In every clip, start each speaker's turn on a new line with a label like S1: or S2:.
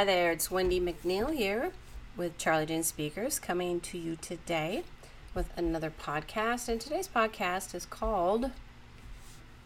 S1: Hi there, it's Wendy McNeil here with Charlie Jane Speakers coming to you today with another podcast. And today's podcast is called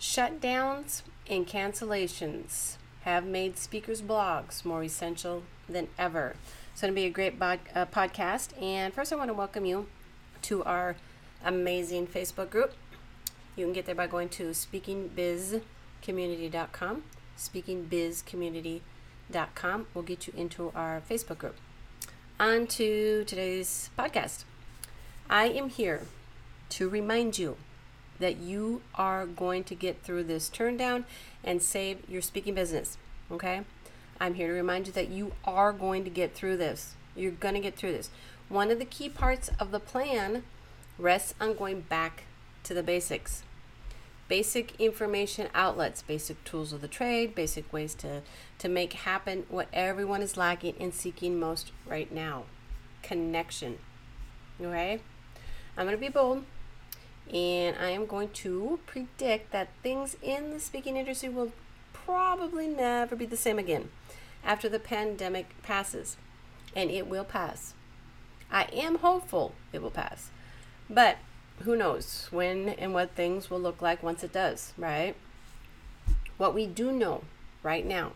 S1: Shutdowns and Cancellations Have Made Speakers' Blogs More Essential Than Ever. It's going to be a great uh, podcast. And first, I want to welcome you to our amazing Facebook group. You can get there by going to speakingbizcommunity.com. Speakingbizcommunity.com com will get you into our Facebook group. On to today's podcast. I am here to remind you that you are going to get through this turn down and save your speaking business. Okay? I'm here to remind you that you are going to get through this. You're going to get through this. One of the key parts of the plan rests on going back to the basics basic information outlets, basic tools of the trade, basic ways to, to make happen what everyone is lacking and seeking most right now connection. Okay? I'm going to be bold and I am going to predict that things in the speaking industry will probably never be the same again after the pandemic passes. And it will pass. I am hopeful it will pass. But who knows when and what things will look like once it does, right? What we do know right now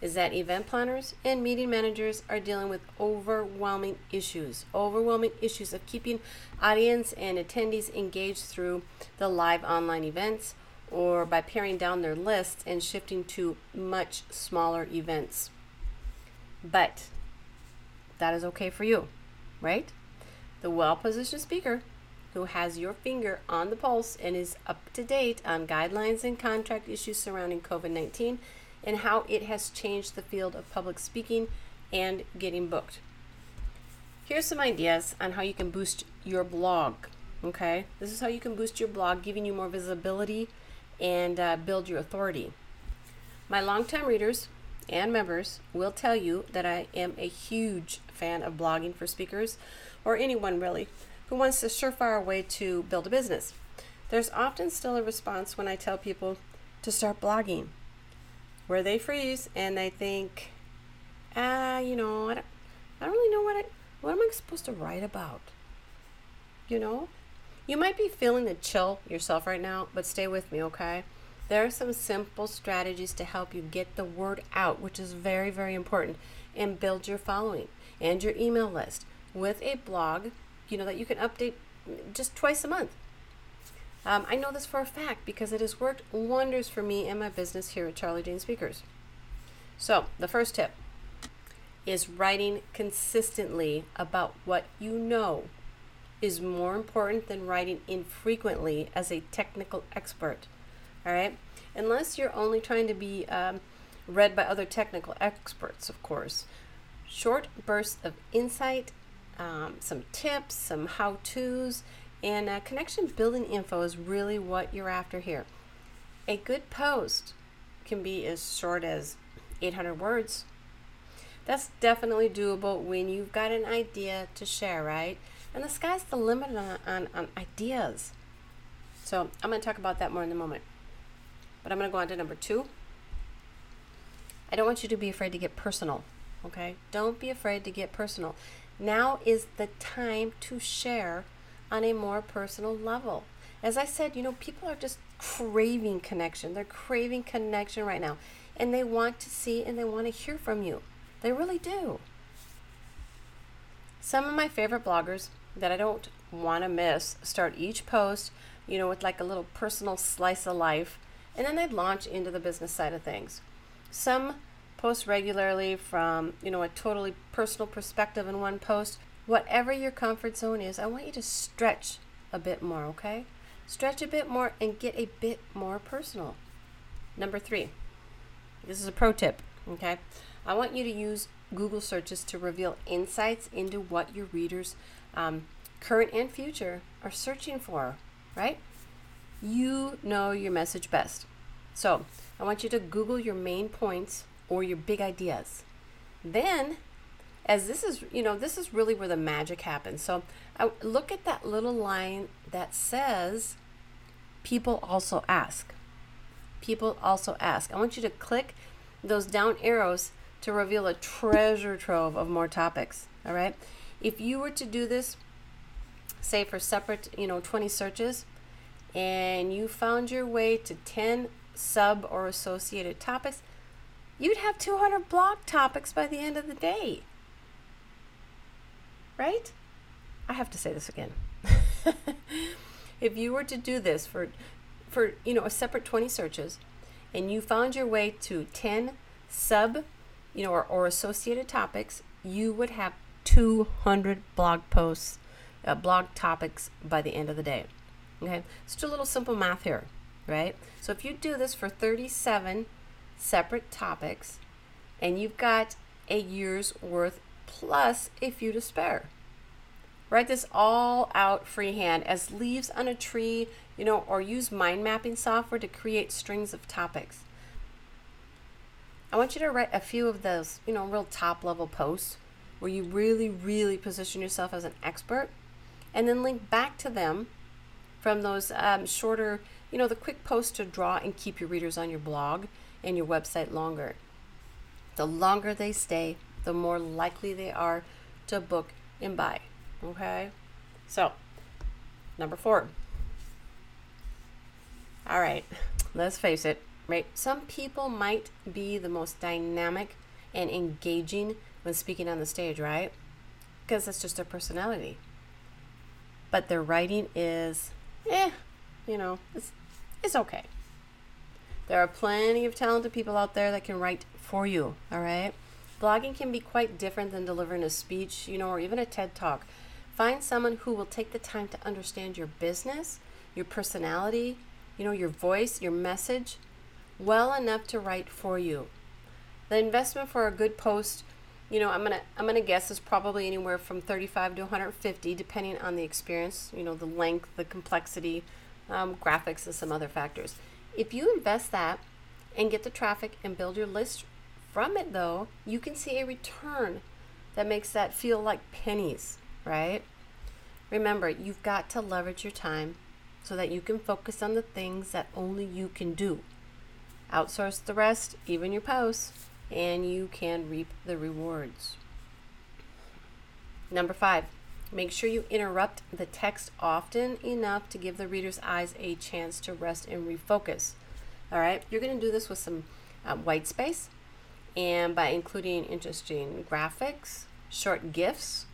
S1: is that event planners and meeting managers are dealing with overwhelming issues, overwhelming issues of keeping audience and attendees engaged through the live online events or by paring down their lists and shifting to much smaller events. But that is okay for you, right? The well positioned speaker who has your finger on the pulse and is up to date on guidelines and contract issues surrounding COVID 19 and how it has changed the field of public speaking and getting booked. Here's some ideas on how you can boost your blog. Okay, this is how you can boost your blog, giving you more visibility and uh, build your authority. My longtime readers and members will tell you that I am a huge fan of blogging for speakers or anyone really who wants a surefire way to build a business. There's often still a response when I tell people to start blogging, where they freeze and they think, ah, you know, I don't, I don't really know what I, what am I supposed to write about? You know, you might be feeling the chill yourself right now, but stay with me, okay? There are some simple strategies to help you get the word out, which is very, very important, and build your following and your email list with a blog you know that you can update just twice a month. Um, I know this for a fact because it has worked wonders for me and my business here at Charlie Jane Speakers. So, the first tip is writing consistently about what you know is more important than writing infrequently as a technical expert. All right? Unless you're only trying to be um, read by other technical experts, of course. Short bursts of insight um, some tips, some how to's, and uh, connection building info is really what you're after here. A good post can be as short as 800 words. That's definitely doable when you've got an idea to share, right? And the sky's the limit on, on, on ideas. So I'm going to talk about that more in a moment. But I'm going to go on to number two. I don't want you to be afraid to get personal, okay? Don't be afraid to get personal. Now is the time to share on a more personal level. As I said, you know, people are just craving connection. They're craving connection right now. And they want to see and they want to hear from you. They really do. Some of my favorite bloggers that I don't want to miss start each post, you know, with like a little personal slice of life, and then they launch into the business side of things. Some post regularly from, you know, a totally personal perspective in one post. Whatever your comfort zone is, I want you to stretch a bit more, okay? Stretch a bit more and get a bit more personal. Number three, this is a pro tip. Okay? I want you to use Google searches to reveal insights into what your readers, um, current and future, are searching for, right? You know your message best. So I want you to Google your main points or your big ideas. Then, as this is, you know, this is really where the magic happens. So I look at that little line that says, people also ask. People also ask. I want you to click those down arrows to reveal a treasure trove of more topics. All right. If you were to do this, say for separate, you know, 20 searches, and you found your way to 10 sub or associated topics, you'd have 200 blog topics by the end of the day. Right? I have to say this again. if you were to do this for for you know a separate 20 searches and you found your way to 10 sub you know or, or associated topics you would have 200 blog posts uh, blog topics by the end of the day okay it's just a little simple math here right so if you do this for 37 separate topics and you've got a year's worth plus a few to spare Write this all out freehand as leaves on a tree, you know, or use mind mapping software to create strings of topics. I want you to write a few of those, you know, real top level posts where you really, really position yourself as an expert and then link back to them from those um, shorter, you know, the quick posts to draw and keep your readers on your blog and your website longer. The longer they stay, the more likely they are to book and buy. Okay? So, number four. All right, let's face it, right? Some people might be the most dynamic and engaging when speaking on the stage, right? Because that's just their personality. But their writing is, eh, you know, it's, it's okay. There are plenty of talented people out there that can write for you, all right? Blogging can be quite different than delivering a speech, you know, or even a TED talk. Find someone who will take the time to understand your business, your personality, you know, your voice, your message well enough to write for you. The investment for a good post, you know, I'm going to I'm going to guess is probably anywhere from 35 to 150 depending on the experience, you know, the length, the complexity, um, graphics and some other factors. If you invest that and get the traffic and build your list from it though, you can see a return that makes that feel like pennies right? Remember, you've got to leverage your time so that you can focus on the things that only you can do. Outsource the rest, even your posts, and you can reap the rewards. Number five, make sure you interrupt the text often enough to give the reader's eyes a chance to rest and refocus. All right, you're going to do this with some uh, white space and by including interesting graphics, short GIFs,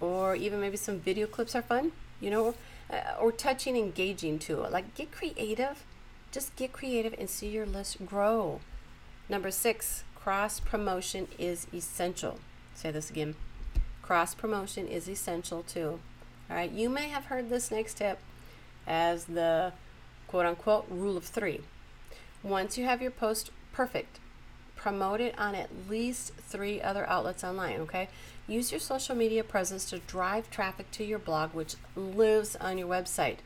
S1: or even maybe some video clips are fun, you know, uh, or touching, engaging too. Like get creative, just get creative and see your list grow. Number six, cross promotion is essential. Say this again. Cross promotion is essential too. All right, you may have heard this next tip as the quote unquote rule of three. Once you have your post perfect, promote it on at least three other outlets online, okay? Use your social media presence to drive traffic to your blog, which lives on your website,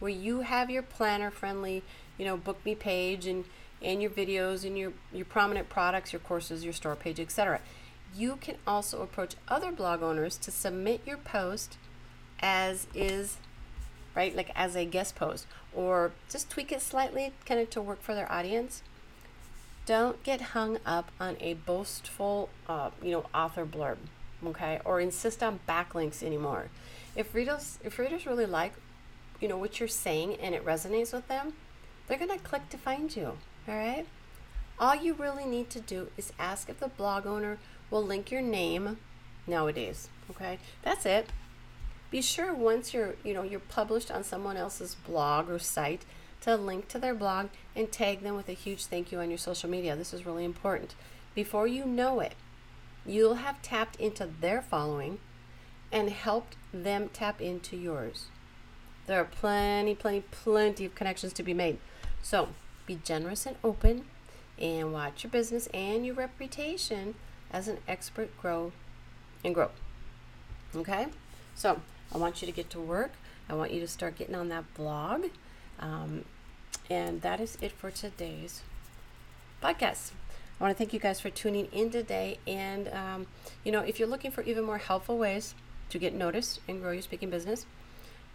S1: where you have your planner friendly, you know, book me page and, and your videos and your, your prominent products, your courses, your store page, etc. You can also approach other blog owners to submit your post as is right? Like as a guest post, or just tweak it slightly kind of to work for their audience. Don't get hung up on a boastful, uh, you know, author blurb, okay, or insist on backlinks anymore. If readers, if readers really like, you know, what you're saying and it resonates with them, they're gonna click to find you. All right. All you really need to do is ask if the blog owner will link your name nowadays. Okay, that's it. Be sure once you're, you know, you're published on someone else's blog or site to link to their blog and tag them with a huge thank you on your social media. This is really important. Before you know it, you'll have tapped into their following and helped them tap into yours. There are plenty, plenty, plenty of connections to be made. So be generous and open. and watch your business and your reputation as an expert grow and grow. Okay? So I want you to get to work. I want you to start getting on that blog. Um, and that is it for today's podcast. I want to thank you guys for tuning in today. And, um, you know, if you're looking for even more helpful ways to get noticed and grow your speaking business,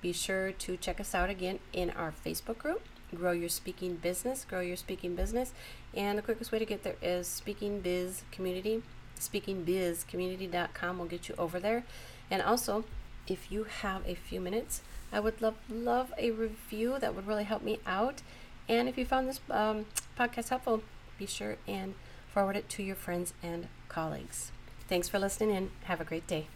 S1: be sure to check us out again in our Facebook group, Grow Your Speaking Business, Grow Your Speaking Business. And the quickest way to get there is Speaking Biz Community. SpeakingBizCommunity.com will get you over there. And also, if you have a few minutes, I would love love a review. That would really help me out. And if you found this um, podcast helpful, be sure and forward it to your friends and colleagues. Thanks for listening in. Have a great day.